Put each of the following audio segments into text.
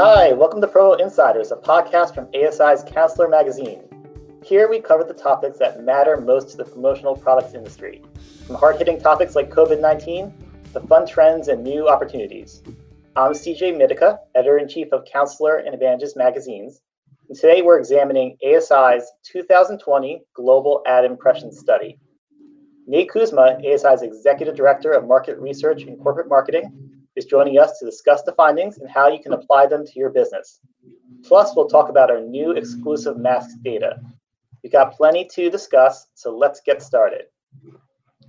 Hi, welcome to Pro Insiders, a podcast from ASI's Counselor magazine. Here we cover the topics that matter most to the promotional products industry, from hard hitting topics like COVID 19 to fun trends and new opportunities. I'm CJ Mittica, editor in chief of Counselor and Advantages magazines, and today we're examining ASI's 2020 Global Ad Impression Study. Nate Kucsma, ASI's executive director of market research and corporate marketing, is joining us to discuss the findings and how you can apply them to your business. Plus, we'll talk about our new exclusive mask data. We've got plenty to discuss, so let's get started.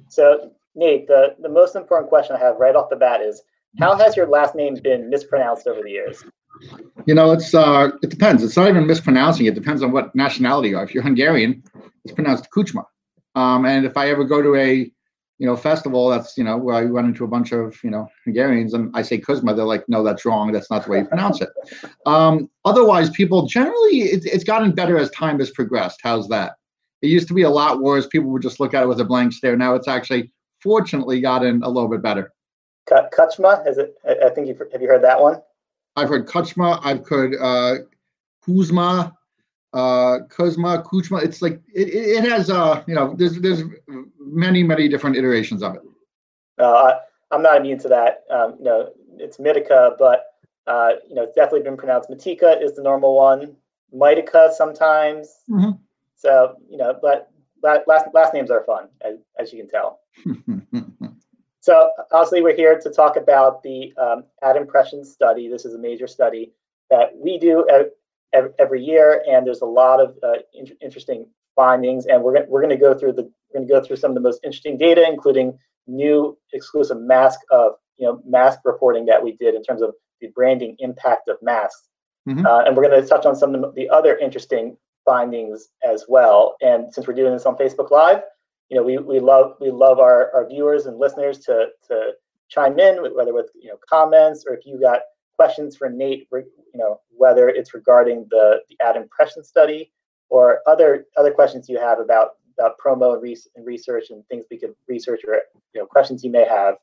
So, Nate, the, the most important question I have right off the bat is how has your last name been mispronounced over the years? You know, it's uh, it depends. It's not even mispronouncing. It depends on what nationality you are. If you're Hungarian, it's pronounced Kuchma. Um, and if I ever go to a you know, festival that's, you know, where I run into a bunch of, you know, Hungarians and I say Kuzma, they're like, no, that's wrong. That's not the way you pronounce it. Um, otherwise, people generally, it, it's gotten better as time has progressed. How's that? It used to be a lot worse. People would just look at it with a blank stare. Now it's actually, fortunately, gotten a little bit better. Kutchma, is it? I think you've, have you heard that one? I've heard Kutchma. I've heard uh, Kuzma uh Kuzma, Kuchma. It's like it, it has uh you know there's there's many many different iterations of it. Uh, I, am not immune to that. Um, you know, it's Mittica, but uh, you know, it's definitely been pronounced Matika is the normal one. Mitica sometimes. Mm-hmm. So you know, but last last names are fun, as, as you can tell. so obviously, we're here to talk about the um, ad impression study. This is a major study that we do at, every year, and there's a lot of uh, in- interesting findings. And we're we're going to go through the we're going to go through some of the most interesting data, including new exclusive mask of you know mask reporting that we did in terms of the branding impact of masks. Mm-hmm. Uh, and we're going to touch on some of the other interesting findings as well. And since we're doing this on Facebook Live, you know, we, we love we love our, our viewers and listeners to to chime in, whether with you know comments or if you got questions for Nate, you know, whether it's regarding the, the ad impression study or other other questions you have about about promo and, re- and research and things we could research or you know questions you may have.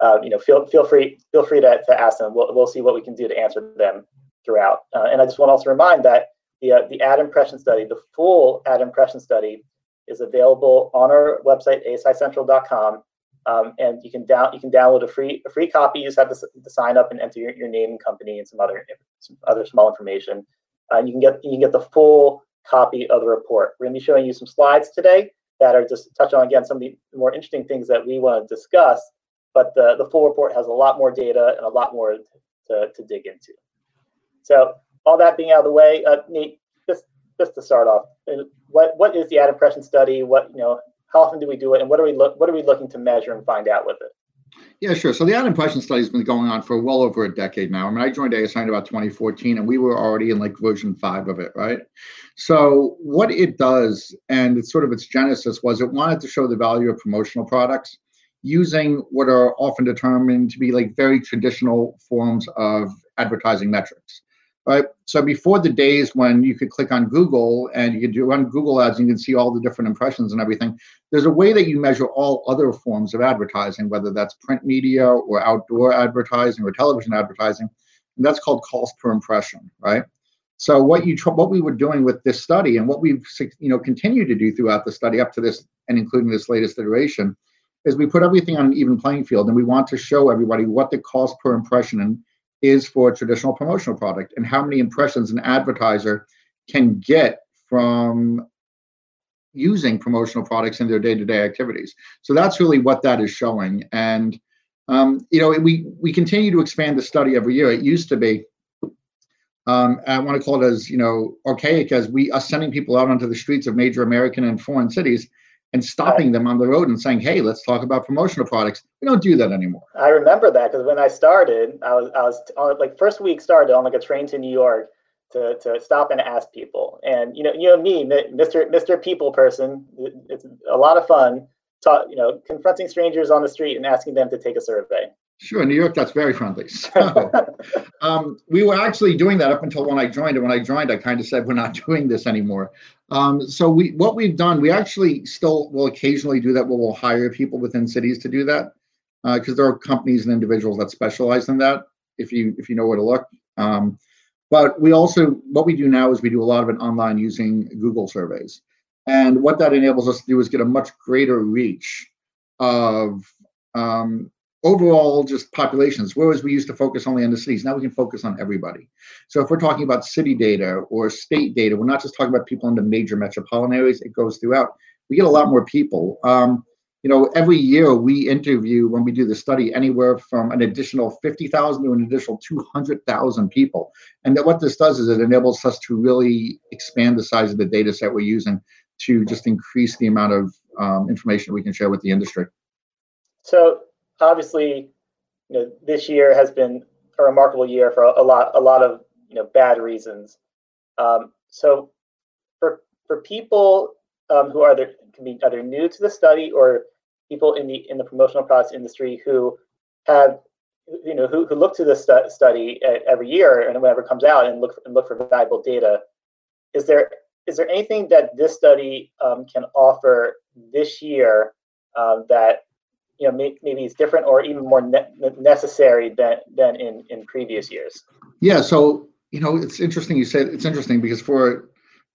Uh, you know, feel feel free feel free to, to ask them. We'll, we'll see what we can do to answer them throughout. Uh, and I just want to also remind that the uh, the ad impression study, the full ad impression study, is available on our website asicentral.com um, and you can down you can download a free a free copy. You just have to, to sign up and enter your, your name and company and some other some other small information. Uh, and you can get you can get the full copy of the report. We're going to be showing you some slides today that are just touch on again some of the more interesting things that we want to discuss. But the, the full report has a lot more data and a lot more to, to dig into. So all that being out of the way, uh, Nate, just just to start off, what what is the ad impression study? What you know, how often do we do it, and what are we look what are we looking to measure and find out with it? Yeah, sure. So the ad impression study has been going on for well over a decade now. I mean, I joined ASI in about 2014, and we were already in like version five of it, right? So what it does, and it's sort of its genesis, was it wanted to show the value of promotional products using what are often determined to be like very traditional forms of advertising metrics right? So before the days when you could click on Google and you could do run Google ads and you can see all the different impressions and everything, there's a way that you measure all other forms of advertising, whether that's print media or outdoor advertising or television advertising, and that's called cost per impression, right? So what you what we were doing with this study and what we've you know continued to do throughout the study up to this and including this latest iteration is we put everything on an even playing field and we want to show everybody what the cost per impression and is for a traditional promotional product and how many impressions an advertiser can get from using promotional products in their day-to-day activities. So that's really what that is showing. And um, you know we we continue to expand the study every year. It used to be um, I want to call it as you know archaic as we are sending people out onto the streets of major American and foreign cities and stopping them on the road and saying, "Hey, let's talk about promotional products." We don't do that anymore. I remember that because when I started, I was I was on like first week started on like a train to New York to to stop and ask people, and you know you know me, Mister Mister People person, it's a lot of fun. Talk, you know, confronting strangers on the street and asking them to take a survey. Sure, New York, that's very friendly. So, um, we were actually doing that up until when I joined. And when I joined, I kind of said we're not doing this anymore. Um, so we, what we've done, we actually still will occasionally do that. Where we'll hire people within cities to do that because uh, there are companies and individuals that specialize in that. If you if you know where to look. Um, But we also, what we do now is we do a lot of it online using Google surveys. And what that enables us to do is get a much greater reach of um, overall just populations. Whereas we used to focus only on the cities, now we can focus on everybody. So if we're talking about city data or state data, we're not just talking about people in the major metropolitan areas, it goes throughout. We get a lot more people. Um, you know, every year we interview when we do the study anywhere from an additional 50,000 to an additional 200,000 people. And that what this does is it enables us to really expand the size of the data set we're using to just increase the amount of um, information we can share with the industry. So obviously, you know, this year has been a remarkable year for a, lot, a lot of you know bad reasons. Um, so for for people um, who are either can be either new to the study or people in the in the promotional products industry who have you know who, who look to this stu- study every year and whenever it comes out and look and look for valuable data. Is there is there anything that this study um, can offer this year uh, that you know may, maybe is different or even more ne- necessary than than in in previous years? Yeah, so you know it's interesting you said it's interesting because for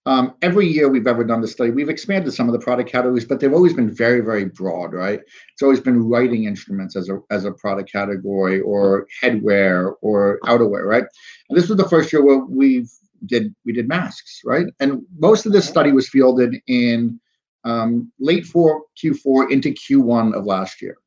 um, every year we've ever done the study, we've expanded some of the product categories, but they've always been very, very broad, right? It's always been writing instruments as a as a product category, or headwear, or outerwear, right? And this was the first year where we did we did masks, right? And most of this study was fielded in Um, late four Q4 into Q1 of last year,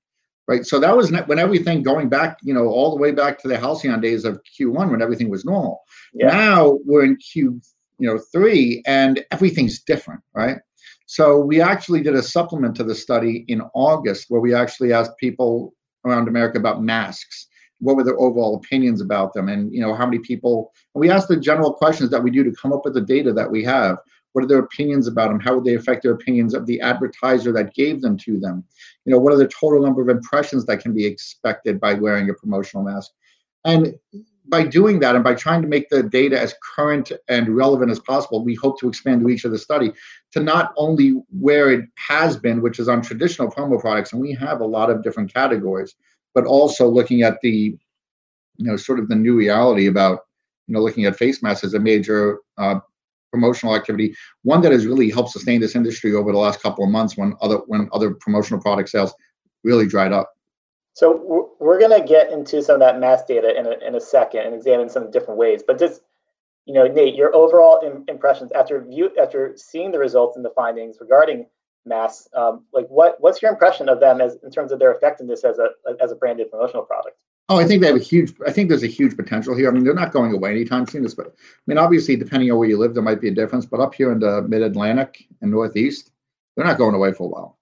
right? So that was when everything going back, you know, all the way back to the halcyon days of Q1 when everything was normal. Yeah. Now we're in Q you know three and everything's different right so we actually did a supplement to the study in august where we actually asked people around america about masks what were their overall opinions about them and you know how many people we asked the general questions that we do to come up with the data that we have what are their opinions about them? How would they affect their opinions of the advertiser that gave them to them? You know what are the total number of impressions that can be expected by wearing a promotional mask? And by doing that and by trying to make the data as current and relevant as possible, we hope to expand reach of the study to not only where it has been, which is on traditional promo products, and we have a lot of different categories, but also looking at the, you know, sort of the new reality about, you know, looking at face masks as a major uh, promotional activity, one that has really helped sustain this industry over the last couple of months when other when other promotional product sales really dried up. So we're going to get into some of that mass data in a, in a second and examine some different ways. But just, you know, Nate, your overall Im- impressions after view after seeing the results and the findings regarding mass, um, like what what's your impression of them as in terms of their effectiveness as a as a branded promotional product? Oh, I think they have a huge. I think there's a huge potential here. I mean, they're not going away anytime soon. This, But I mean, obviously, depending on where you live, there might be a difference. But up here in the Mid Atlantic and Northeast, they're not going away for a while.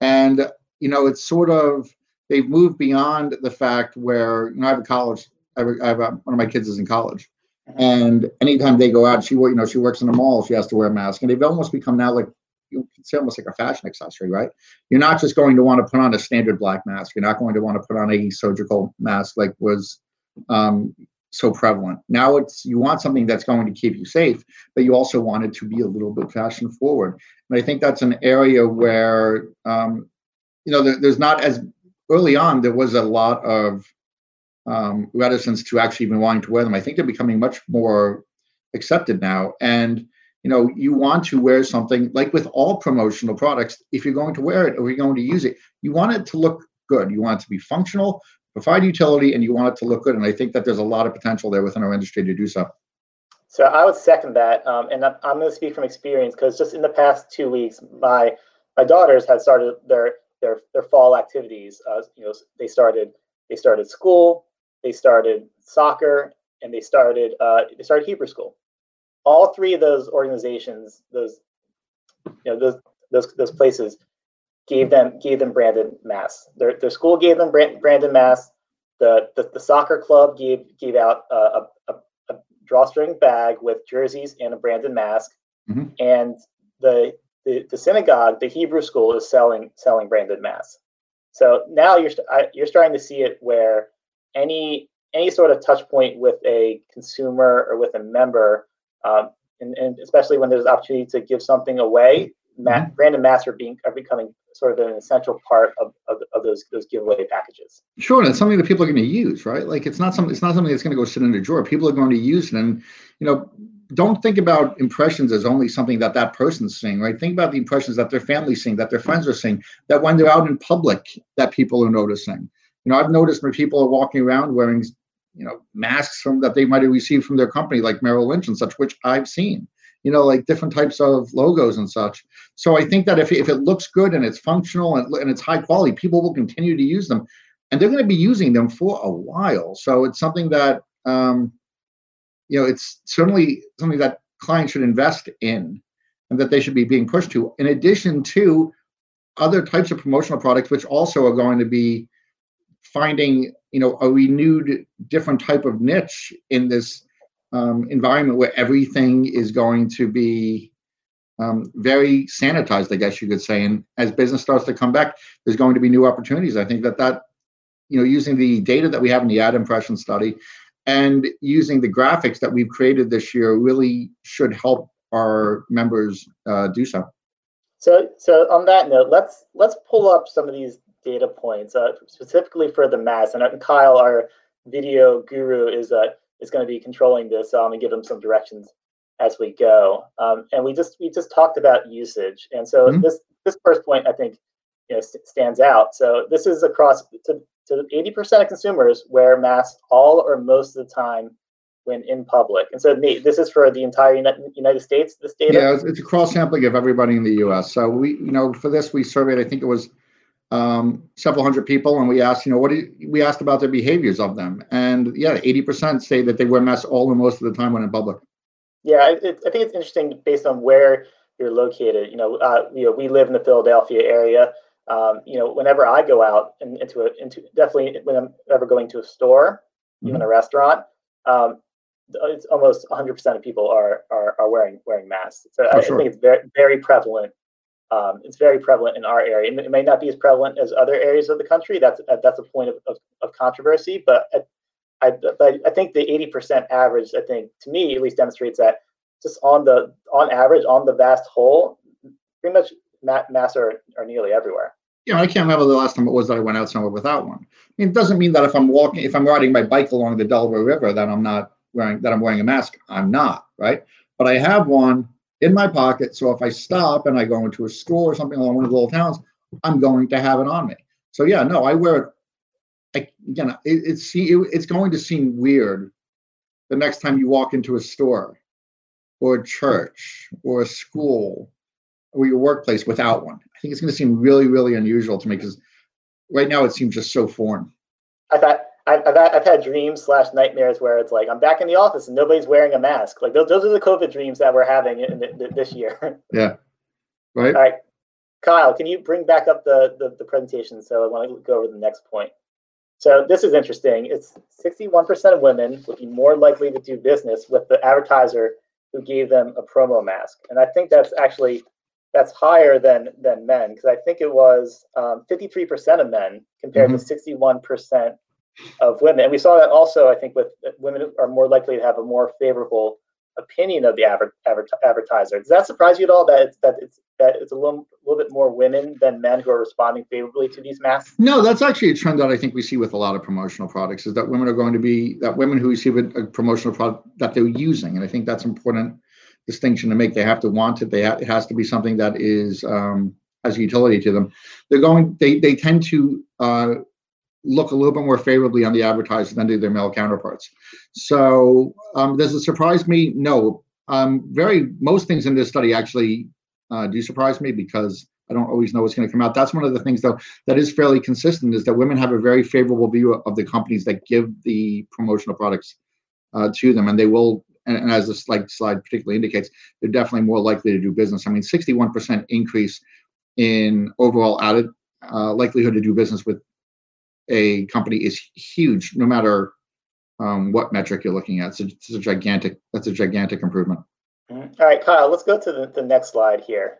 And you know, it's sort of they've moved beyond the fact where you know I have a college. I have, a, one of my kids is in college, mm-hmm. and anytime they go out, she you know she works in a mall. She has to wear a mask, and they've almost become now like you say almost like a fashion accessory, right? You're not just going to want to put on a standard black mask. You're not going to want to put on a surgical mask like was um, so prevalent. Now it's you want something that's going to keep you safe, but you also want it to be a little bit fashion forward. And I think that's an area where um, you know there, there's not as early on, there was a lot of um, reticence to actually even wanting to wear them. I think they're becoming much more accepted now. And you know, you want to wear something like with all promotional products. If you're going to wear it or you're going to use it, you want it to look good. You want it to be functional, provide utility, and you want it to look good. And I think that there's a lot of potential there within our industry to do so. So I would second that, um, and I'm, going to speak from experience because just in the past two weeks, my my daughters had started their their their fall activities. Uh, you know, they started they started school, they started soccer, and they started uh, they started Hebrew school. All three of those organizations, those you know those those those places, gave them gave them branded masks. Their their school gave them brand, branded masks. The, the the soccer club gave gave out a, a, a drawstring bag with jerseys and a branded mask, mm-hmm. and the the, the synagogue, the Hebrew school, is selling selling branded masks. So now you're you're starting to see it where any any sort of touch point with a consumer or with a member, um, and, and, especially when there's opportunity to give something away, mm-hmm. branded masks are being are becoming sort of an essential part of, of, of those those giveaway packages. Sure, and it's something that people are going to use, right? Like it's not something it's not something that's going to go sit in a drawer. People are going to use it, and you know, don't think about impressions as only something that that person's seeing, right? Think about the impressions that their family's seeing, that their friends are seeing, that when they're out in public, that people are noticing. You know, I've noticed when people are walking around wearing, you know, masks from that they might have received from their company, like Merrill Lynch and such, which I've seen. You know, like different types of logos and such. So I think that if if it looks good and it's functional and, and it's high quality, people will continue to use them, and they're going to be using them for a while. So it's something that um, you know, it's certainly something that clients should invest in and that they should be being pushed to, in addition to other types of promotional products, which also are going to be finding you know a renewed different type of niche in this um, environment where everything is going to be um, very sanitized i guess you could say. And as business starts to come back there's going to be new opportunities. I think that that you know using the data that we have in the ad impression study and using the graphics that we've created this year really should help our members uh, do so. So so on that note let's let's pull up some of these data points, uh, specifically for the mass. And uh, Kyle, our video guru, is uh, is going to be controlling this. So I'm going to give him some directions as we go. Um, and we just we just talked about usage, and so mm-hmm. this this first point I think you know st- stands out. So this is across to to 80% of consumers wear masks all or most of the time when in public. And so, Nate, this is for the entire United States. This data. Yeah, it's a cross sampling of everybody in the U.S. So we, you know, for this we surveyed. I think it was um, several hundred people, and we asked, you know, what do you, we asked about the behaviors of them, and yeah, eighty percent say that they wear masks all or most of the time when in public. Yeah, it, I think it's interesting based on where you're located. You know, uh, you know, we live in the Philadelphia area. Um, you know, whenever I go out and into a, into definitely when I'm ever going to a store, mm-hmm. even a restaurant, um, it's almost 100% of people are are, are wearing wearing masks. So I, sure. I think it's very very prevalent um, it's very prevalent in our area. It may not be as prevalent as other areas of the country. That's that's a point of, of, of controversy. But I, I, but I think the 80% average, I think to me at least demonstrates that just on the on average on the vast whole, pretty much masks are, are nearly everywhere. You know, I can't remember the last time it was that I went out somewhere without one. I mean, it doesn't mean that if I'm walking, if I'm riding my bike along the Delaware River, that I'm not wearing that I'm wearing a mask. I'm not, right? But I have one in my pocket. So if I stop and I go into a store or something along one of the little towns, I'm going to have it on me. So yeah, no, I wear it. I, again, it, it's it, it's going to seem weird the next time you walk into a store or a church or a school or your workplace without one. I think it's going to seem really, really unusual to me because right now it seems just so foreign. I thought I've, I've, had, dreams slash nightmares where it's like I'm back in the office and nobody's wearing a mask. Like those, those are the COVID dreams that we're having in this year. Yeah. Right. All right. Kyle, can you bring back up the, the, the presentation? So I want to go over the next point. So this is interesting. It's 61% of women would be more likely to do business with the advertiser who gave them a promo mask. And I think that's actually that's higher than than men because I think it was um, 53% of men compared mm-hmm. to 61% of women. And we saw that also, I think, with women are more likely to have a more favorable opinion of the adver- adver- advertiser. Does that surprise you at all that it's that it's that it's a little little bit more women than men who are responding favorably to these masks? No, that's actually a trend that I think we see with a lot of promotional products is that women are going to be that women who receive a, a promotional product that they're using, and I think that's important distinction to make. They have to want it. They ha- it has to be something that is um, has utility to them. They're going. They they tend to uh, look a little bit more favorably on the advertiser than do their male counterparts. So um, does it surprise me? No. Um, very most things in this study actually uh, do surprise me because I don't always know what's going to come out. That's one of the things though that is fairly consistent is that women have a very favorable view of the companies that give the promotional products uh, to them, and they will. And, and as this slide, slide particularly indicates, they're definitely more likely to do business. I mean, 61% increase in overall added uh, likelihood to do business with a company is huge, no matter um, what metric you're looking at. A, it's a, gigantic. That's a gigantic improvement. All right, Kyle. Let's go to the, the next slide here.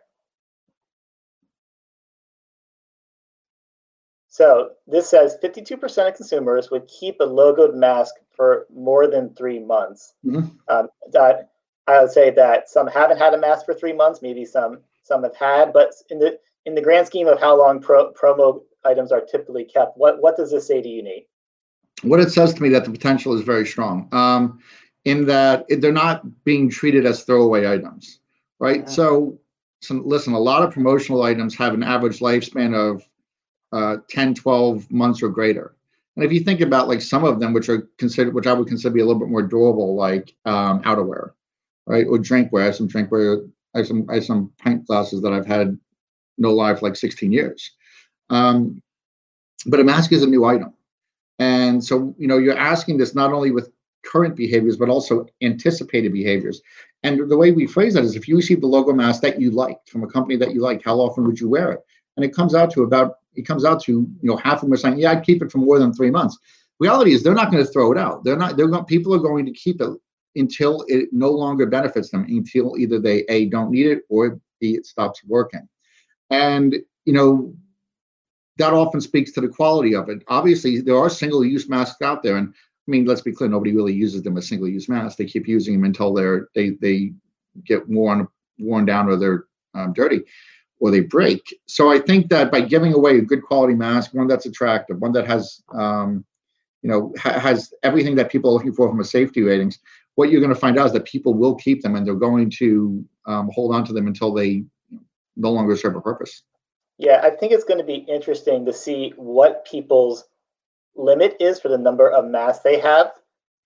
So this says 52% of consumers would keep a logoed mask for more than three months. Mm-hmm. Um, that I would say that some haven't had a mask for three months. Maybe some some have had, but in the in the grand scheme of how long pro, promo items are typically kept. What what does this say to you, Nate? What it says to me that the potential is very strong. Um, in that they're not being treated as throwaway items, right? Yeah. So, so, listen, a lot of promotional items have an average lifespan of uh, 10, 12 months or greater. And if you think about like some of them, which are considered, which I would consider to be a little bit more durable, like um, outerwear, right, or drinkware. I have some drinkware. I have some I have some pint glasses that I've had no life like 16 years. Um, but a mask is a new item, and so you know you're asking this not only with current behaviors but also anticipated behaviors. And the way we phrase that is, if you receive the logo mask that you liked from a company that you liked, how often would you wear it? And it comes out to about it comes out to you know half of them are saying, yeah, I'd keep it for more than three months. Reality is they're not going to throw it out. They're not. They're going. People are going to keep it until it no longer benefits them. Until either they a don't need it or b it stops working. And you know that often speaks to the quality of it. Obviously, there are single-use masks out there, and I mean, let's be clear, nobody really uses them as single-use masks. They keep using them until they're they they get worn worn down or they're um, dirty or they break. So I think that by giving away a good quality mask, one that's attractive, one that has, um, you know, ha- has everything that people are looking for from a safety ratings, what you're going to find out is that people will keep them and they're going to um, hold on to them until they no longer serve a purpose. Yeah, I think it's going to be interesting to see what people's limit is for the number of masks they have.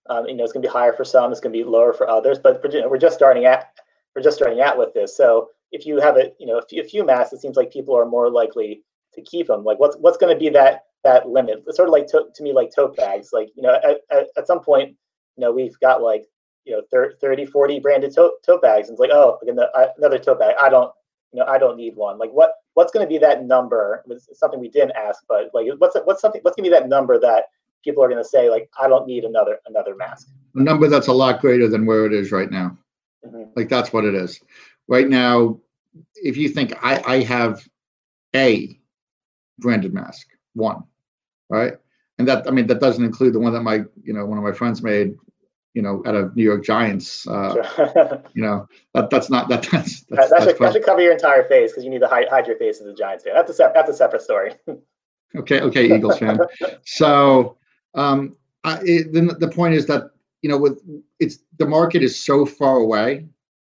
Um, you know, it's going to be higher for some, it's going to be lower for others, but we're just starting at we're just starting out with this. So if you have a you know a few, a few masks, it seems like people are more likely to keep them. Like what's what's going to be that that limit? It's sort of like to, to me like tote bags. Like you know at, at, at some point you know we've got like you know 30 40 branded tote, tote bags and it's like oh another tote bag i don't you know i don't need one like what what's going to be that number it's something we didn't ask but like what's what's something what's going to be that number that people are going to say like i don't need another another mask a number that's a lot greater than where it is right now mm-hmm. like that's what it is right now if you think I, I have a branded mask, one, right? And that I mean that doesn't include the one that my you know one of my friends made, you know, out of New York Giants. Uh, sure. you know that that's not that that's that's, that, should, that should cover your entire face because you need to hide, hide your face as a Giants fan. That's a sep- that's a separate story. okay, okay, Eagles fan. So um, I, it, the the point is that you know with it's the market is so far away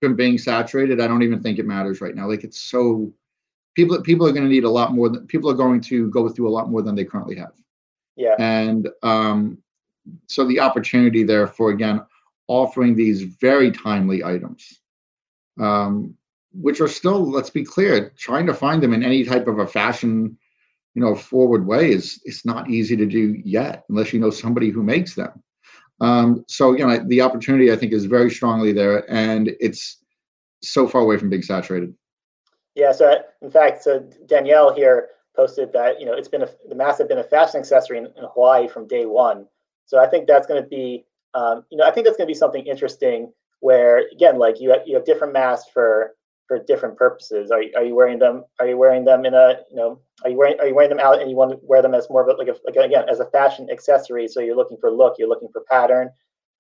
from being saturated, I don't even think it matters right now. Like it's so people people are going to need a lot more than people are going to go through a lot more than they currently have. Yeah. And um, so the opportunity there for again offering these very timely items, um, which are still, let's be clear, trying to find them in any type of a fashion, you know, forward way is it's not easy to do yet, unless you know somebody who makes them. Um, so again, the opportunity I think is very strongly there, and it's so far away from being saturated. Yeah. So in fact, so Danielle here posted that you know it's been a, the mask have been a fashion accessory in, in Hawaii from day one. So I think that's going to be um, you know I think that's going to be something interesting where again like you have, you have different masks for for different purposes. Are you, are you wearing them? Are you wearing them in a you know? Are you wearing are you wearing them out and you want to wear them as more of a like a like again as a fashion accessory? So you're looking for look, you're looking for pattern.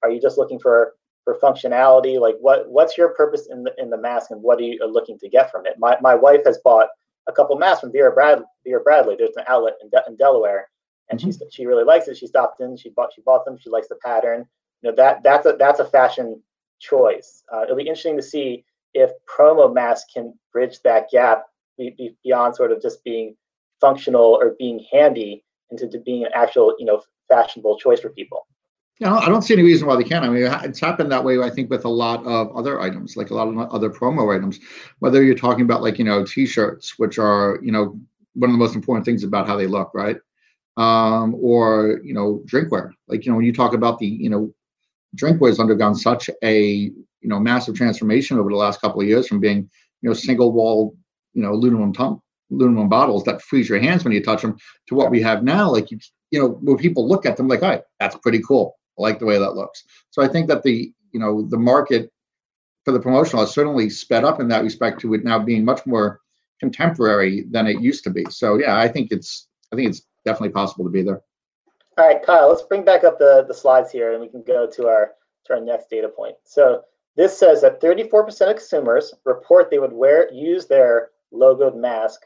Are you just looking for for functionality? Like what what's your purpose in the in the mask and what are you looking to get from it? My my wife has bought a couple masks from Vera Bradley. Vera Bradley. There's an outlet in, De- in Delaware, and mm-hmm. she really likes it. She stopped in. She bought she bought them. She likes the pattern. You know that that's a that's a fashion choice. Uh, it'll be interesting to see if promo mask can bridge that gap beyond sort of just being functional or being handy into being an actual, you know, fashionable choice for people. Yeah, I don't see any reason why they can't. I mean, it's happened that way. I think with a lot of other items, like a lot of other promo items. Whether you're talking about like you know t-shirts, which are you know one of the most important things about how they look, right? Um, or you know drinkware. Like you know when you talk about the you know drinkware has undergone such a you know massive transformation over the last couple of years from being you know single wall you know aluminum aluminum bottles that freeze your hands when you touch them to what we have now. Like you you know where people look at them like all right that's pretty cool. I like the way that looks. So i think that the you know the market for the promotional has certainly sped up in that respect to it now being much more contemporary than it used to be. So yeah i think it's i think it's definitely possible to be there all right kyle let's bring back up the the slides here and we can go to our to our next data point so this says that 34% of consumers report they would wear use their logoed mask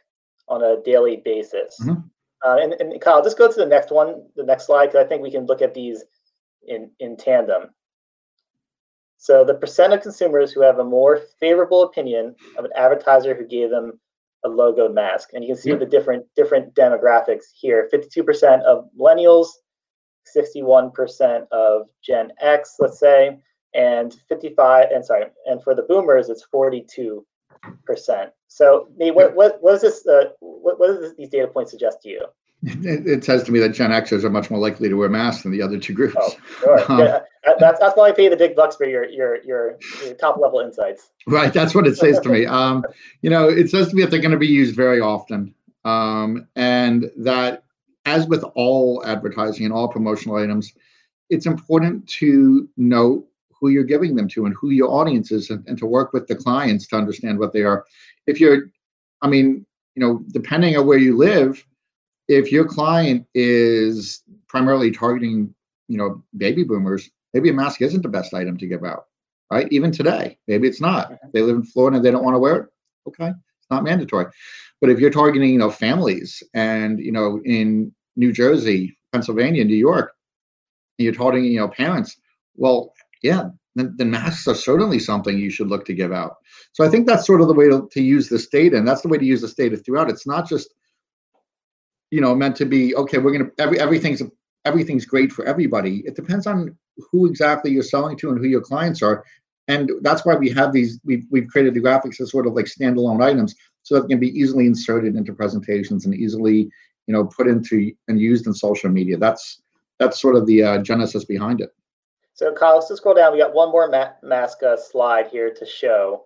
on a daily basis. Mm-hmm. Uh, and, and Kyle, just go to the next one, the next slide, because I think we can look at these in, in tandem. So the percent of consumers who have a more favorable opinion of an advertiser who gave them a logo mask. And you can see the different different demographics here. 52% of millennials, 61% of Gen X, let's say, and 55 and sorry, and for the boomers it's 42 percent. So, what what what is this? Uh, what what does these data points suggest to you? It, it, says to me that Gen Xers are much more likely to wear masks than the other two groups. Oh, sure. Um, yeah, that's that's why I pay the big bucks for your your your, your top level insights. Right, that's what it says to me. Um, you know, it says to me that they're going to be used very often, um, and that as with all advertising and all promotional items, it's important to note who you're giving them to and who your audience is and, and to work with the clients to understand what they are. If you're, I mean, you know, depending on where you live, if your client is primarily targeting, you know, baby boomers, maybe a mask isn't the best item to give out, right? Even today, maybe it's not. Mm-hmm. They live in Florida and they don't want to wear it. Okay, it's not mandatory. But if you're targeting, you know, families and you know, in New Jersey, Pennsylvania, New York, and you're targeting, you know, parents, well, yeah, then, then masks are certainly something you should look to give out. So I think that's sort of the way to, to use this data, and that's the way to use this data throughout. It's not just, you know, meant to be okay. We're gonna every everything's everything's great for everybody. It depends on who exactly you're selling to and who your clients are, and that's why we have these. We've we've created the graphics as sort of like standalone items, so that can be easily inserted into presentations and easily, you know, put into and used in social media. That's that's sort of the uh, genesis behind it. So Kyle, let's just scroll down. We got one more ma mask uh, slide here to show.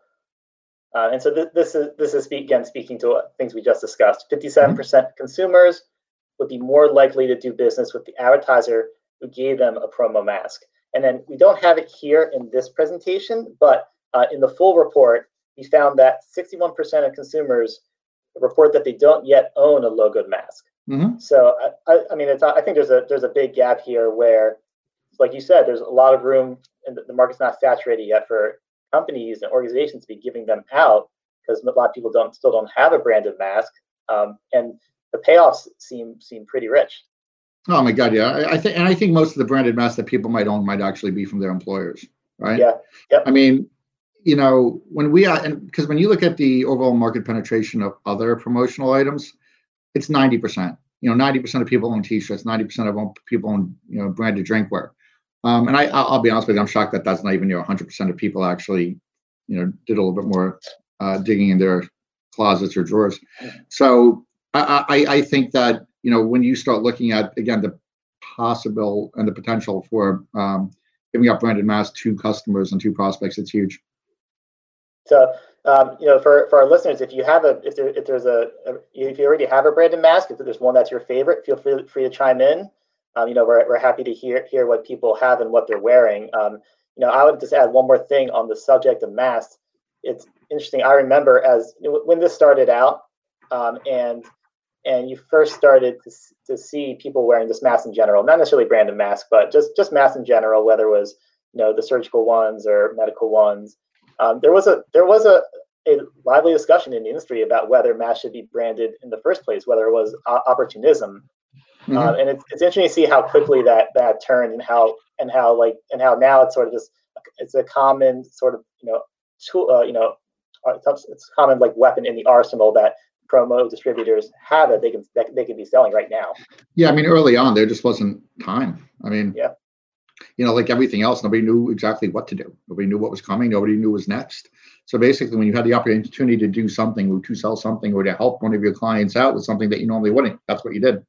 Uh, and so th this is this is speak, again speaking to things we just discussed. 57% consumers would be more likely to do business with the advertiser who gave them a promo mask. And then we don't have it here in this presentation, but uh, in the full report, we found that 61% of consumers report that they don't yet own a logoed mask. Mm -hmm. So I, I, mean, it's I think there's a there's a big gap here where like you said, there's a lot of room, and the market's not saturated yet for companies and organizations be giving them out because a lot of people don't still don't have a branded mask, um, and the payoffs seem seem pretty rich. Oh my God, yeah, I, I think, and I think most of the branded masks that people might own might actually be from their employers, right? Yeah. Yep. I mean, you know, when we are, and because when you look at the overall market penetration of other promotional items, it's ninety percent. You know, ninety percent of people own T-shirts, ninety percent of people own you know branded drinkware. Um, and I, I'll be honest with you, I'm shocked that that's not even you know 100% of people actually, you know, did a little bit more uh, digging in their closets or drawers. So I, I, I think that you know when you start looking at again the possible and the potential for um, giving up branded masks to customers and to prospects, it's huge. So um, you know, for, for our listeners, if you have a if there if there's a, a, if you already have a branded mask, if there's one that's your favorite, feel free, free to chime in um, you know, we're, we're happy to hear hear what people have and what they're wearing. Um, you know, I would just add one more thing on the subject of masks. It's interesting. I remember as when this started out, um, and and you first started to, to see people wearing this mask in general, not necessarily branded masks, but just just masks in general, whether it was you know the surgical ones or medical ones. Um, there was a there was a a lively discussion in the industry about whether masks should be branded in the first place, whether it was opportunism Mm-hmm. Uh, and it's, it's interesting to see how quickly that that turned and how and how like and how now it's sort of just it's a common sort of you know tool uh, you know uh, it's, common like weapon in the arsenal that promo distributors have that they can that they can be selling right now. Yeah, I mean early on there just wasn't time. I mean yeah. You know, like everything else, nobody knew exactly what to do. Nobody knew what was coming. Nobody knew what was next. So basically, when you had the opportunity to do something, or to sell something, or to help one of your clients out with something that you normally wouldn't, that's what you did.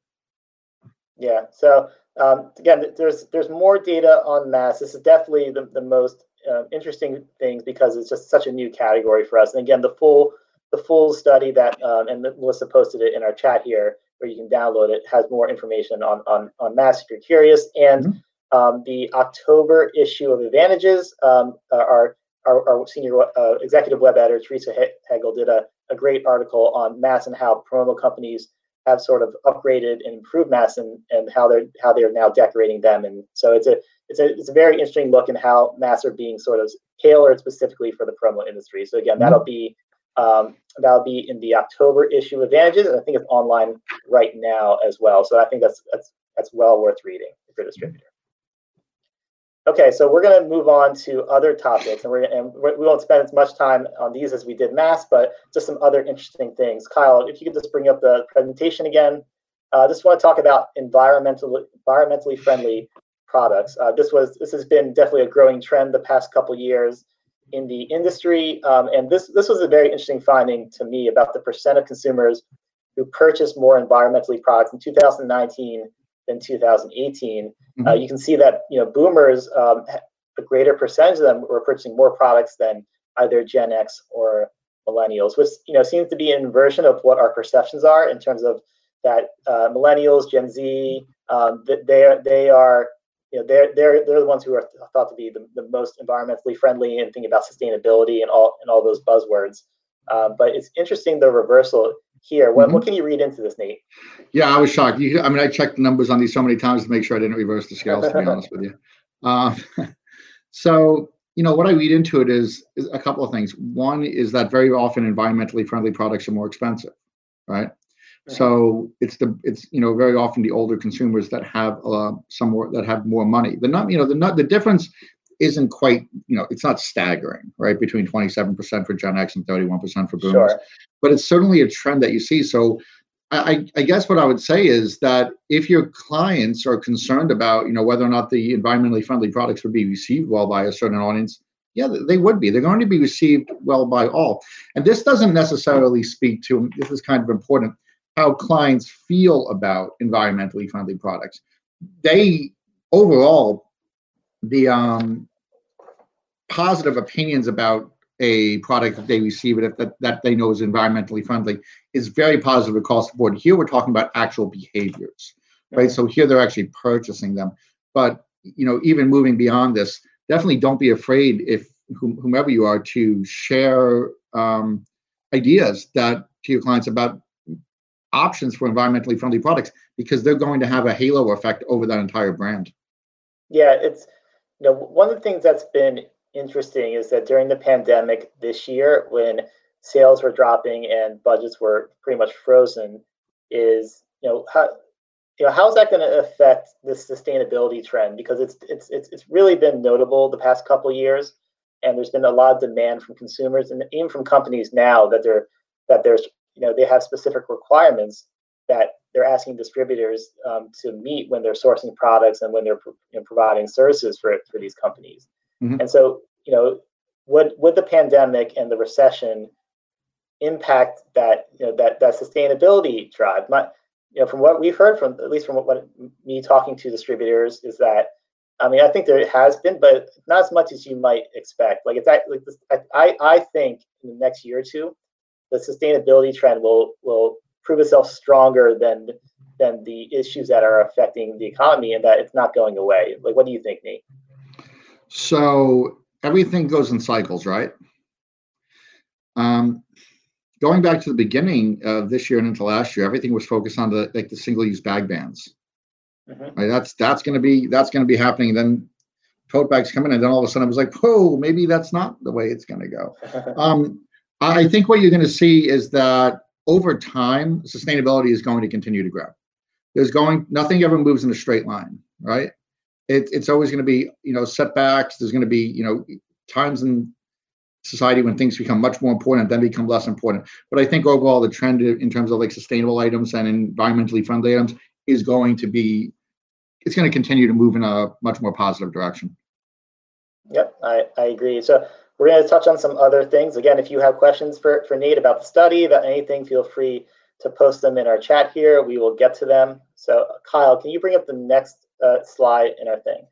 Yeah. So um, again, there's there's more data on mass. This is definitely the, the most uh, interesting things because it's just such a new category for us. And again, the full the full study that um, and Melissa posted it in our chat here, where you can download it, has more information on on on mass if you're curious. And mm-hmm. um, the October issue of Advantages, um, our, our, our senior uh, executive web editor Theresa Hegel did a, a great article on mass and how promo companies have sort of upgraded and improved mass and, and how they're how they're now decorating them. And so it's a it's a it's a very interesting look in how mass are being sort of tailored specifically for the promo industry. So again, that'll be Um, that'll be in the October issue of Advantages, and I think it's online right now as well. So I think that's that's that's well worth reading if you're a distributor. Okay, so we're going to move on to other topics, and we're and we won't spend as much time on these as we did mass, but just some other interesting things. Kyle, if you could just bring up the presentation again. I uh, just want to talk about environmental, environmentally friendly products. Uh, this was this has been definitely a growing trend the past couple years in the industry, um, and this this was a very interesting finding to me about the percent of consumers who purchased more environmentally products in 2019 than 2018. Mm-hmm. Uh, you can see that you know boomers, um, a greater percentage of them were purchasing more products than either Gen X or millennials, which you know seems to be an inversion of what our perceptions are in terms of that uh, millennials, Gen Z, um, they are they are you know they're they're they're the ones who are thought to be the, the most environmentally friendly and thinking about sustainability and all and all those buzzwords. Um, but it's interesting the reversal here. What, mm-hmm. what can you read into this, Nate? Yeah, I was shocked. You, I mean, I checked the numbers on these so many times to make sure I didn't reverse the scales. To be honest with you, uh, so you know what I read into it is, is a couple of things. One is that very often environmentally friendly products are more expensive, right? So it's the it's you know very often the older consumers that have uh, some more that have more money. The not you know the not the difference isn't quite, you know, it's not staggering, right? Between 27% for Gen X and 31% for boomers. Sure. But it's certainly a trend that you see. So I, I, guess what I would say is that if your clients are concerned about, you know, whether or not the environmentally friendly products would be received well by a certain audience, yeah, they would be. They're going to be received well by all. And this doesn't necessarily speak to, this is kind of important, how clients feel about environmentally friendly products. They overall the um, positive opinions about a product that they receive it that, that they know is environmentally friendly is very positive across the board. Here we're talking about actual behaviors, right? So here they're actually purchasing them. But you know, even moving beyond this, definitely don't be afraid if whomever you are to share um, ideas that to your clients about options for environmentally friendly products because they're going to have a halo effect over that entire brand. Yeah, it's you know, one of the things that's been interesting is that during the pandemic this year, when sales were dropping and budgets were pretty much frozen, is you know how you know how is that going to affect the sustainability trend? Because it's it's it's it's really been notable the past couple years, and there's been a lot of demand from consumers and even from companies now that they're that there's you know they have specific requirements that they're asking distributors um, to meet when they're sourcing products and when they're you know, providing services for for these companies. Mm-hmm. And so, you know, would would the pandemic and the recession impact that you know that that sustainability drive? My, you know, from what we've heard from at least from what, what me talking to distributors is that I mean, I think there has been, but not as much as you might expect. Like it's like this, I I think in the next year or two, the sustainability trend will will prove itself stronger than than the issues that are affecting the economy and that it's not going away. Like, what do you think, Nate? So everything goes in cycles, right? Um, going back to the beginning of this year and into last year, everything was focused on the like the single-use bag bans. Mm-hmm. Right, that's that's going to be that's going to be happening. Then tote bags come in, and then all of a sudden I was like, "Whoa, maybe that's not the way it's going to go." um, I think what you're going to see is that over time, sustainability is going to continue to grow. There's going nothing ever moves in a straight line, right? It, it's always going to be you know setbacks. There's going to be you know times in society when things become much more important, then become less important. But I think overall the trend in terms of like sustainable items and environmentally friendly items is going to be it's going to continue to move in a much more positive direction. Yep, I, I agree. So we're going to touch on some other things. Again, if you have questions for, for Nate about the study, about anything, feel free to post them in our chat here. We will get to them. So Kyle, can you bring up the next uh, slide in our thing?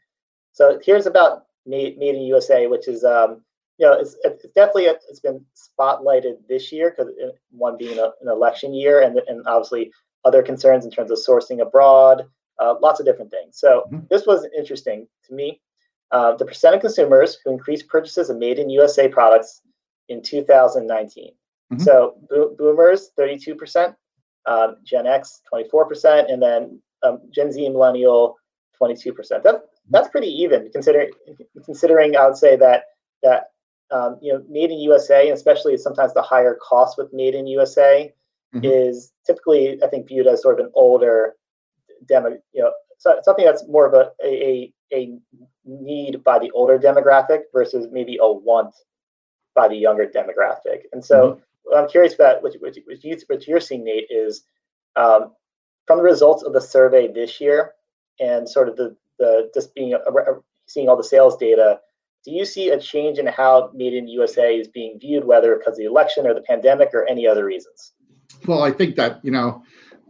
So here's about Made, Made in USA, which is, um, you know, it's, it's definitely, a, it's been spotlighted this year because one being a, an election year and, and obviously other concerns in terms of sourcing abroad, uh, lots of different things. So mm-hmm. this was interesting to me uh, the percent of consumers who increased purchases of made in USA products in 2019. Mm-hmm. So bo- boomers, 32%, um, Gen X, 24%, and then um, Gen Z and millennial, 22%. That, that's pretty even considering, considering I would say that, that um, you know, made in USA, especially sometimes the higher cost with made in USA, mm-hmm. is typically, I think, viewed as sort of an older demo, you know, so, something that's more of a, a, a need by the older demographic versus maybe a want by the younger demographic. And so mm-hmm. what I'm curious about what, what, what, you, what you're seeing, Nate, is um, from the results of the survey this year and sort of the, the just being a, a, seeing all the sales data, do you see a change in how Made in USA is being viewed, whether because of the election or the pandemic or any other reasons? Well, I think that, you know,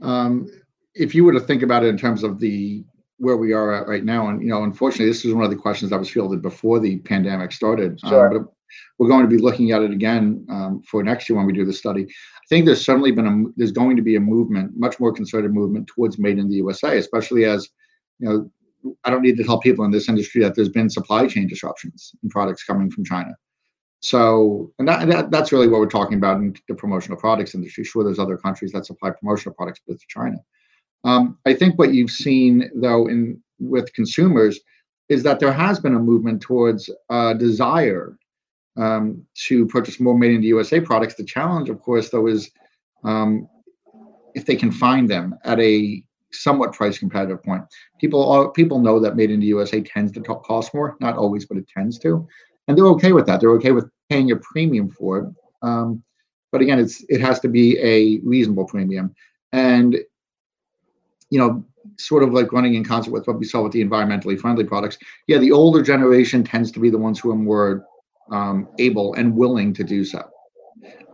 um, if you were to think about it in terms of the where we are at right now, and you know, unfortunately, this is one of the questions that was fielded before the pandemic started. Um, sure. Um, but we're going to be looking at it again um, for next year when we do the study. I think there's certainly been a there's going to be a movement, much more concerted movement towards made in the USA, especially as you know. I don't need to tell people in this industry that there's been supply chain disruptions in products coming from China. So, and that, that, that's really what we're talking about in the promotional products industry. Sure, there's other countries that supply promotional products, but it's China. Um, I think what you've seen though in with consumers is that there has been a movement towards a desire um, to purchase more made in the USA products. The challenge, of course, though, is um, if they can find them at a somewhat price competitive point. People are, people know that made in the USA tends to cost more, not always, but it tends to, and they're okay with that. They're okay with paying a premium for it. Um, but again, it's it has to be a reasonable premium. And you know, sort of like running in concert with what we saw with the environmentally friendly products. Yeah, the older generation tends to be the ones who are more um, able and willing to do so.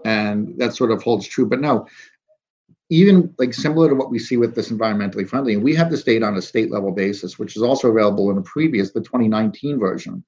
And that sort of holds true. But no, even like similar to what we see with this environmentally friendly, and we have this data on a state level basis, which is also available in a previous, the 2019 version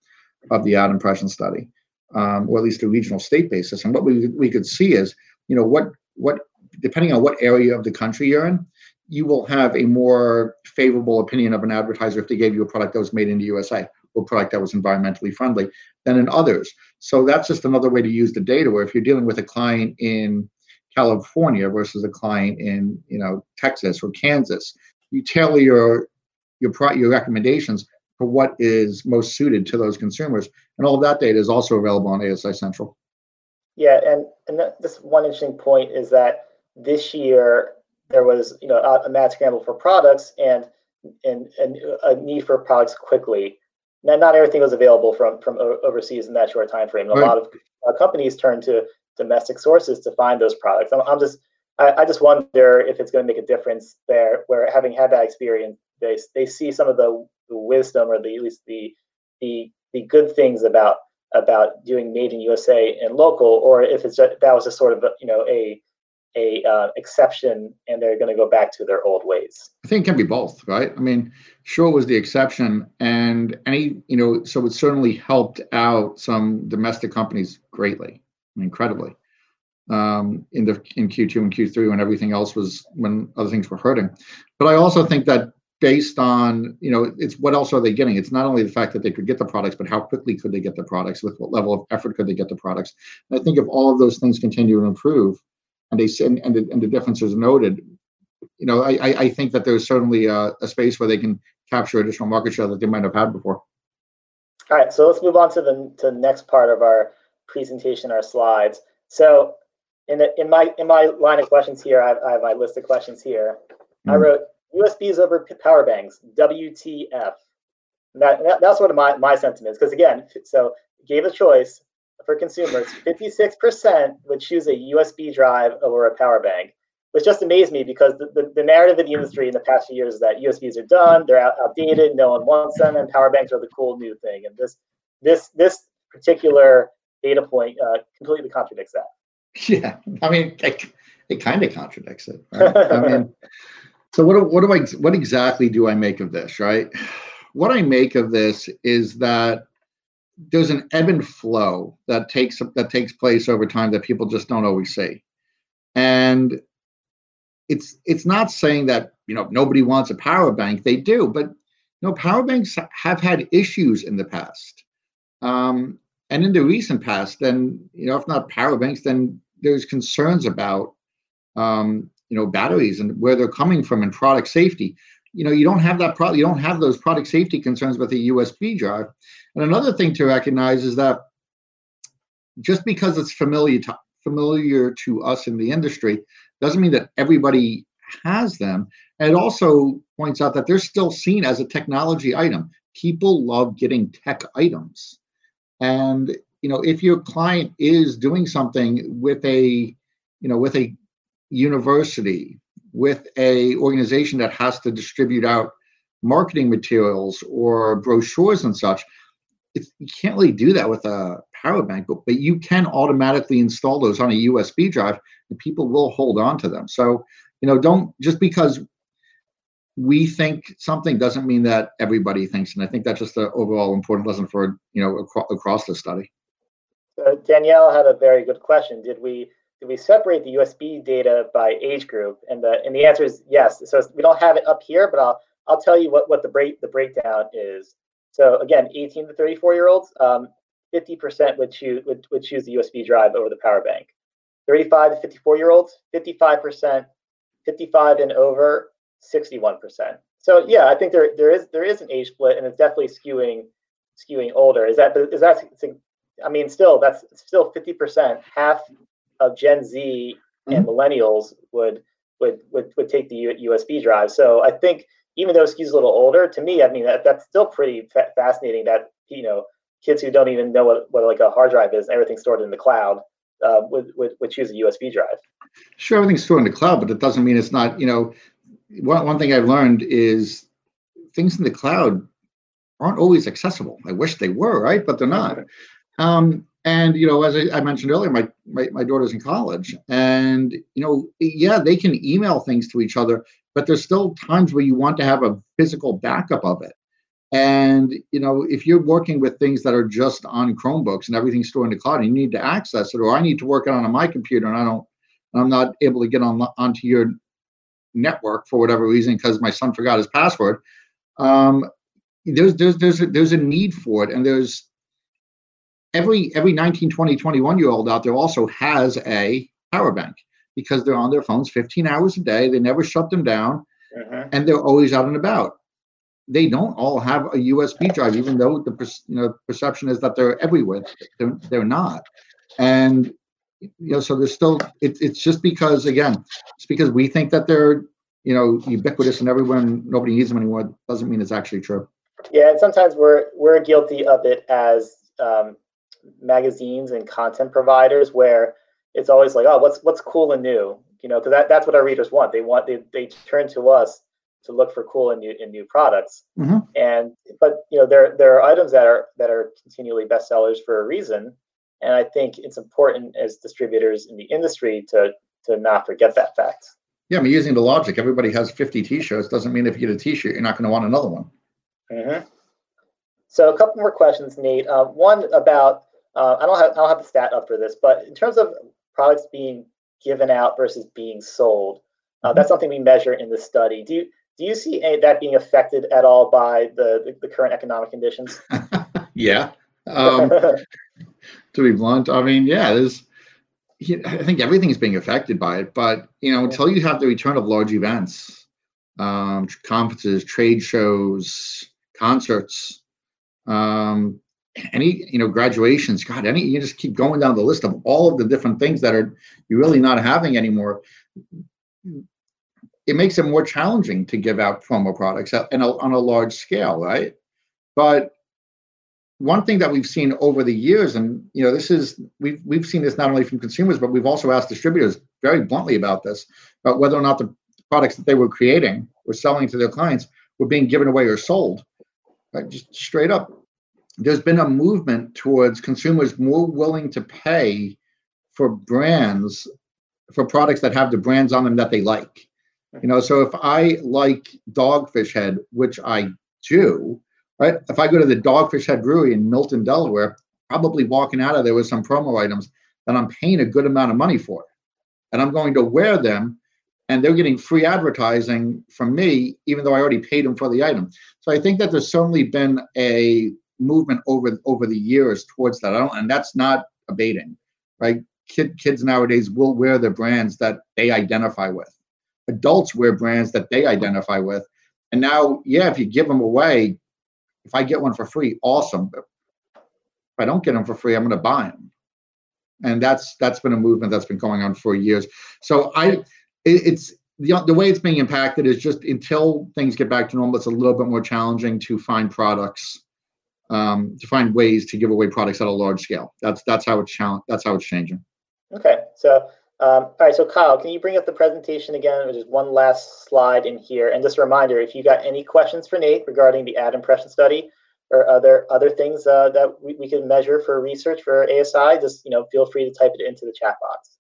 of the ad impression study, um, or at least a regional state basis. And what we we could see is, you know, what what depending on what area of the country you're in, you will have a more favorable opinion of an advertiser if they gave you a product that was made in the USA or a product that was environmentally friendly than in others. So that's just another way to use the data where if you're dealing with a client in California versus a client in, you know, Texas or Kansas, you tailor your your your recommendations for what is most suited to those consumers. And all of that data is also available on ASI Central. Yeah, and and this one interesting point is that this year there was you know a, a mad scramble for products and and and a need for products quickly. Now, not everything was available from from overseas in that short time frame. And right. A lot of uh, companies turned to domestic sources to find those products. I'm, I'm just I, I, just wonder if it's going to make a difference there, where having had that experience, they they see some of the, the wisdom or the at least the the the good things about about doing made in USA and local, or if it's just, that was just sort of you know a a uh, exception and they're going to go back to their old ways. I think it can be both right? I mean sure it was the exception and any you know so it certainly helped out some domestic companies greatly incredibly. Um, in the in q2 and q3 when everything else was when other things were hurting. But i also think that based on you know it's what else are they getting? It's not only the fact that they could get the products but how quickly could they get the products? With what level of effort could they get the products? And i think if all of those things continue to improve and they and, and, the, and the differences noted, you know, I, I think that there's certainly a, a, space where they can capture additional market share that they might have had before. All right, so let's move on to the to the next part of our presentation, our slides. So in the, in my in my line of questions here, I have, I have my list of questions here. Mm. I hmm. wrote USBs over power banks, WTF. That, that, that's what my, my sentiment is. Because again, so gave a choice for consumers, 56% would choose a USB drive over a power bank, which just amazed me because the, the, the, narrative of the industry in the past few years is that USBs are done, they're out, outdated, no one wants them, and power banks are the cool new thing. And this this this particular data point uh, completely contradicts that. Yeah, I mean, it, it kind of contradicts it. Right? I mean, so what what do I what exactly do I make of this? Right, what I make of this is that there's an ebb and flow that takes that takes place over time that people just don't always see. And it's it's not saying that you know nobody wants a power bank they do but you know power banks have had issues in the past. Um, and in the recent past then you know if not power banks then there's concerns about um, you know batteries and where they're coming from and product safety you know you don't have that product you don't have those product safety concerns with a usb drive and another thing to recognize is that just because it's familiar to familiar to us in the industry doesn't mean that everybody has them. And it also points out that they're still seen as a technology item. People love getting tech items. And you know, if your client is doing something with a, you know, with a university, with a organization that has to distribute out marketing materials or brochures and such, you can't really do that with a power bank, but, but you can automatically install those on a USB drive and people will hold on to them. So, you know, don't just because we think something doesn't mean that everybody thinks. And I think that's just an overall important lesson for, you know, acro- across the study. So Danielle had a very good question. Did we did we separate the USB data by age group? And the and the answer is yes. So we don't have it up here, but I'll I'll tell you what what the break the breakdown is. So again, 18 to 34 year olds, um, 50% would choose would, would choose the USB drive over the power bank. 35 to 54 year olds, 55%, 55 and over, 61%. So yeah, I think there there is there is an age split, and it's definitely skewing skewing older. Is that is that? I mean, still that's still 50%. Half of Gen Z and mm-hmm. millennials would would would would take the USB drive. So I think even though skews a little older, to me, I mean that, that's still pretty fa- fascinating. That you know, kids who don't even know what, what like a hard drive is, everything's stored in the cloud, uh, would, would would choose a USB drive. Sure, everything's stored in the cloud, but it doesn't mean it's not. You know, one one thing I've learned is things in the cloud aren't always accessible. I wish they were, right? But they're not. Um, and you know, as I, I mentioned earlier, my, my my daughter's in college, and you know, yeah, they can email things to each other, but there's still times where you want to have a physical backup of it. And you know, if you're working with things that are just on Chromebooks and everything's stored in the cloud, and you need to access it, or I need to work it on my computer and I don't, I'm not able to get on onto your network for whatever reason because my son forgot his password. Um, there's there's there's a, there's a need for it, and there's every every 19, 20, 21 year old out there also has a power bank because they're on their phones 15 hours a day. They never shut them down, uh-huh. and they're always out and about. They don't all have a USB drive, even though the you know perception is that they're everywhere. They're, they're not, and you know so there's still it, it's just because again it's because we think that they're you know ubiquitous and everyone nobody needs them anymore doesn't mean it's actually true yeah and sometimes we're we're guilty of it as um, magazines and content providers where it's always like, oh, what's what's cool and new, you know, because that, that's what our readers want. They want they they turn to us to look for cool and new and new products. Mm-hmm. And but you know, there there are items that are that are continually bestsellers for a reason. And I think it's important as distributors in the industry to to not forget that fact. Yeah, I mean, using the logic, everybody has 50 t-shirts. Doesn't mean if you get a t-shirt, you're not going to want another one. Mm-hmm. So a couple more questions, Nate. Uh, one about uh, I don't have I don't have the stat up for this, but in terms of products being given out versus being sold, uh, mm-hmm. that's something we measure in the study. Do you do you see any, that being affected at all by the the, the current economic conditions? yeah. Um, to be blunt, I mean, yeah, there's. I think everything's being affected by it, but you know, until you have the return of large events, um, conferences, trade shows, concerts, um, any you know graduations god any you just keep going down the list of all of the different things that are you're really not having anymore. It makes it more challenging to give out promo products and on a large scale right? But one thing that we've seen over the years and you know this is we've we've seen this not only from consumers but we've also asked distributors very bluntly about this about whether or not the products that they were creating or selling to their clients were being given away or sold right? Just straight up there's been a movement towards consumers more willing to pay for brands for products that have the brands on them that they like. You know so if i like dogfish head which i do right? If i go to the dogfish head brewery in milton delaware probably walking out of there with some promo items that i'm paying a good amount of money for. And i'm going to wear them and they're getting free advertising from me even though i already paid them for the item. So i think that there's certainly been a movement over over the years towards that. I don't, and that's not abating, right? Kid, kids nowadays will wear the brands that they identify with. Adults wear brands that they identify with. And now, yeah, if you give them away, if I get one for free, awesome. But if I don't get them for free, I'm going to buy them. and that's that's been a movement that's been going on for years. So I, it, it's the, the way it's being impacted is just until things get back to normal, it's a little bit more challenging to find products, um, to find ways to give away products at a large scale. That's that's how it's challenge. That's how it's changing. Okay, so um, all right, so Kyle, can you bring up the presentation again? Just one last slide in here, and just a reminder: if you got any questions for Nate regarding the ad impression study or other other things uh, that we, we can measure for research for ASI, just you know, feel free to type it into the chat box.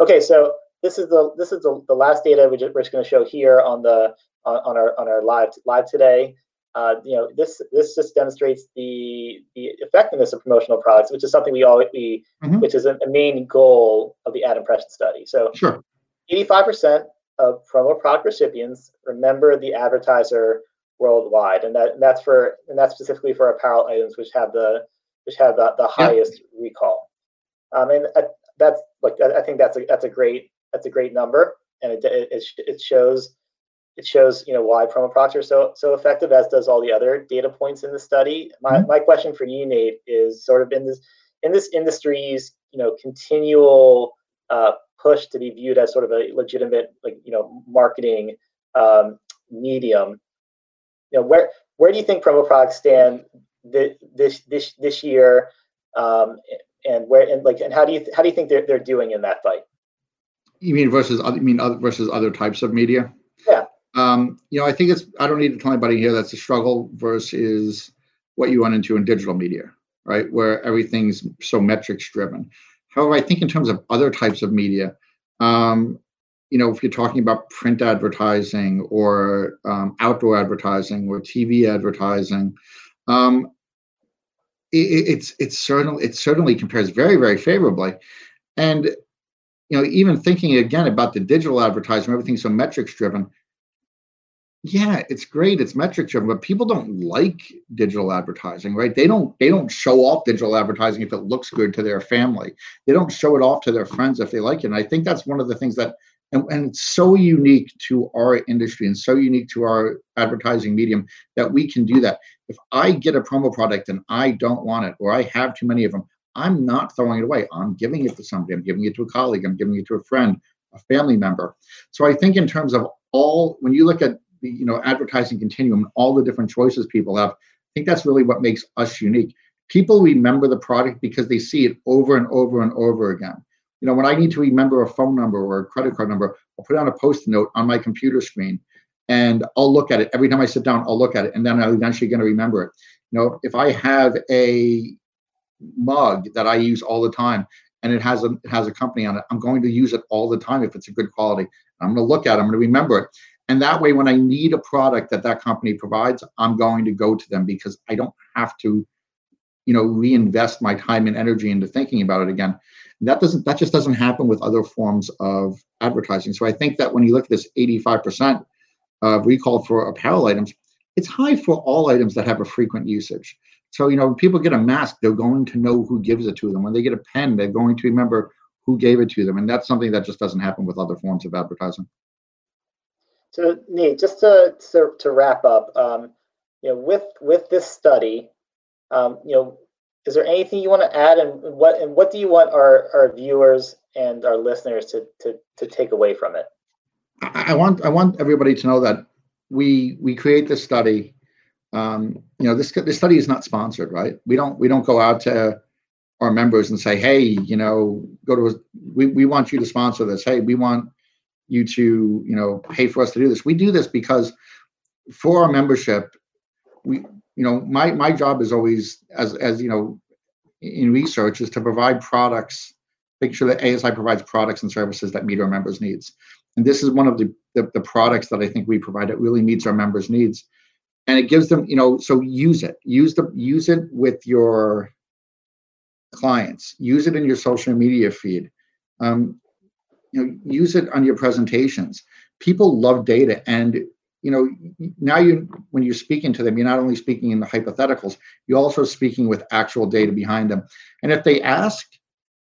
Okay, so this is the this is the, the last data just, we're just going to show here on the on, on our on our live live today. Uh, you know, this this just demonstrates the the effectiveness of promotional products, which is something we all we mm-hmm. which is a, a, main goal of the ad impression study. So, sure, eighty five percent of promo product recipients remember the advertiser worldwide, and that and that's for and that's specifically for apparel items which have the which have the, the highest recall. Um, and uh, that's like I think that's a that's a great that's a great number, and it it, it shows it shows you know why promo products are so so effective, as does all the other data points in the study. My mm-hmm. my question for you, Nate, is sort of in this in this industry's you know continual uh, push to be viewed as sort of a legitimate like you know marketing um, medium. You know where where do you think promo products stand this this this, this year, um, and where and like and how do you how do you think they're they're doing in that fight? You mean versus other? You mean other, versus other types of media? Um, you know, I think it's. I don't need to tell anybody here that's a struggle versus what you run into in digital media, right? Where everything's so metrics driven. However, I think in terms of other types of media, um, you know, if you're talking about print advertising or um, outdoor advertising or TV advertising, um, it, it's it's certainly it certainly compares very very favorably, and you know even thinking again about the digital advertising, everything's so metrics driven yeah it's great it's metric driven but people don't like digital advertising right? They don't they don't show off digital advertising if it looks good to their family. They don't show it off to their friends if they like it and i think that's one of the things that and, and it's so unique to our industry and so unique to our advertising medium that we can do that. If i get a promo product and i don't want it or i have too many of them i'm not throwing it away. I'm giving it to somebody i'm giving it to a colleague i'm giving it to a friend a family member. So i think in terms of all when you look at the you know advertising continuum, all the different choices people have. I think that's really what makes us unique. People remember the product because they see it over and over and over again. You know, when I need to remember a phone number or a credit card number, I'll put on a post-it note on my computer screen and I'll look at it. Every time I sit down, I'll look at it and then I'm eventually going to remember it. You know, if I have a mug that I use all the time and it has a it has a company on it, I'm going to use it all the time if it's a good quality. I'm going to look at it, I'm going to remember it. And that way, when I need a product that that company provides, I'm going to go to them because I don't have to, you know, reinvest my time and energy into thinking about it again. that doesn't that just doesn't happen with other forms of advertising. So I think that when you look at this 85% of recall for apparel items, it's high for all items that have a frequent usage. So, you know, when people get a mask, they're going to know who gives it to them. When they get a pen, they're going to remember who gave it to them. And that's something that just doesn't happen with other forms of advertising. So Nate, just to to, to wrap up, um, you know, with with this study, um, you know, is there anything you want to add, and what and what do you want our our viewers and our listeners to to to take away from it? I want I want everybody to know that we we create this study. Um, you know, this this study is not sponsored, right? We don't we don't go out to our members and say, hey, you know, go to a, we we want you to sponsor this. Hey, we want you to you know pay for us to do this. We do this because for our membership we you know my my job is always as as you know in research is to provide products make sure that asi provides products and services that meet our members needs. And this is one of the, the, the products that i think we provide that really meets our members needs. And it gives them you know so use it. Use the use it with your clients. Use it in your social media feed. Um, you know use it on your presentations. People love data and you know now you when you're speaking to them you're not only speaking in the hypotheticals you're also speaking with actual data behind them. And if they ask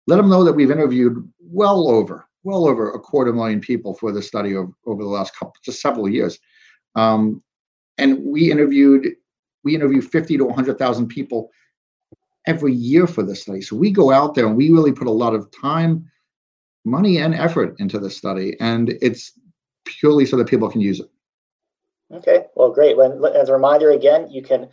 let them know that we've interviewed well over well over a quarter million people for this study over, over the last couple just several years. Um, and we interviewed we interviewed 50 to 100000 people every year for this study. So we go out there and we really put a lot of time, money, and effort into this study, and it's purely so that people can use it. Okay, well, great. When, as a reminder, again, you can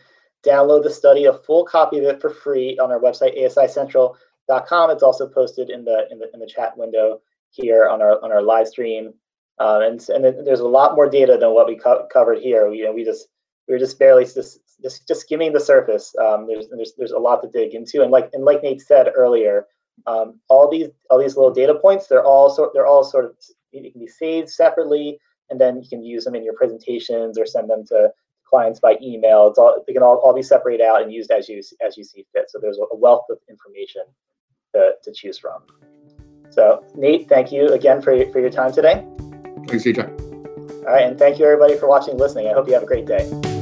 download the study, a full copy of it for free on our website, asicentral.com. It's also posted in the in the in the chat window here on our on our live stream. Uh, and and there's a lot more data than what we co- covered here. You know, we just we are just barely just just, just skimming the surface. Um, there's there's there's a lot to dig into, and like and like Nate said earlier, um, all these all these little data points, they're all sort they're all sort of you can be saved separately, and then you can use them in your presentations or send them to clients by email. It's all they can all, all be separated out and used as you as you see fit. So there's a wealth of information to, to choose from. So Nate, thank you again for, for your time today. Thanks, CJ. All right, and thank you everybody for watching listening. I hope you have a great day.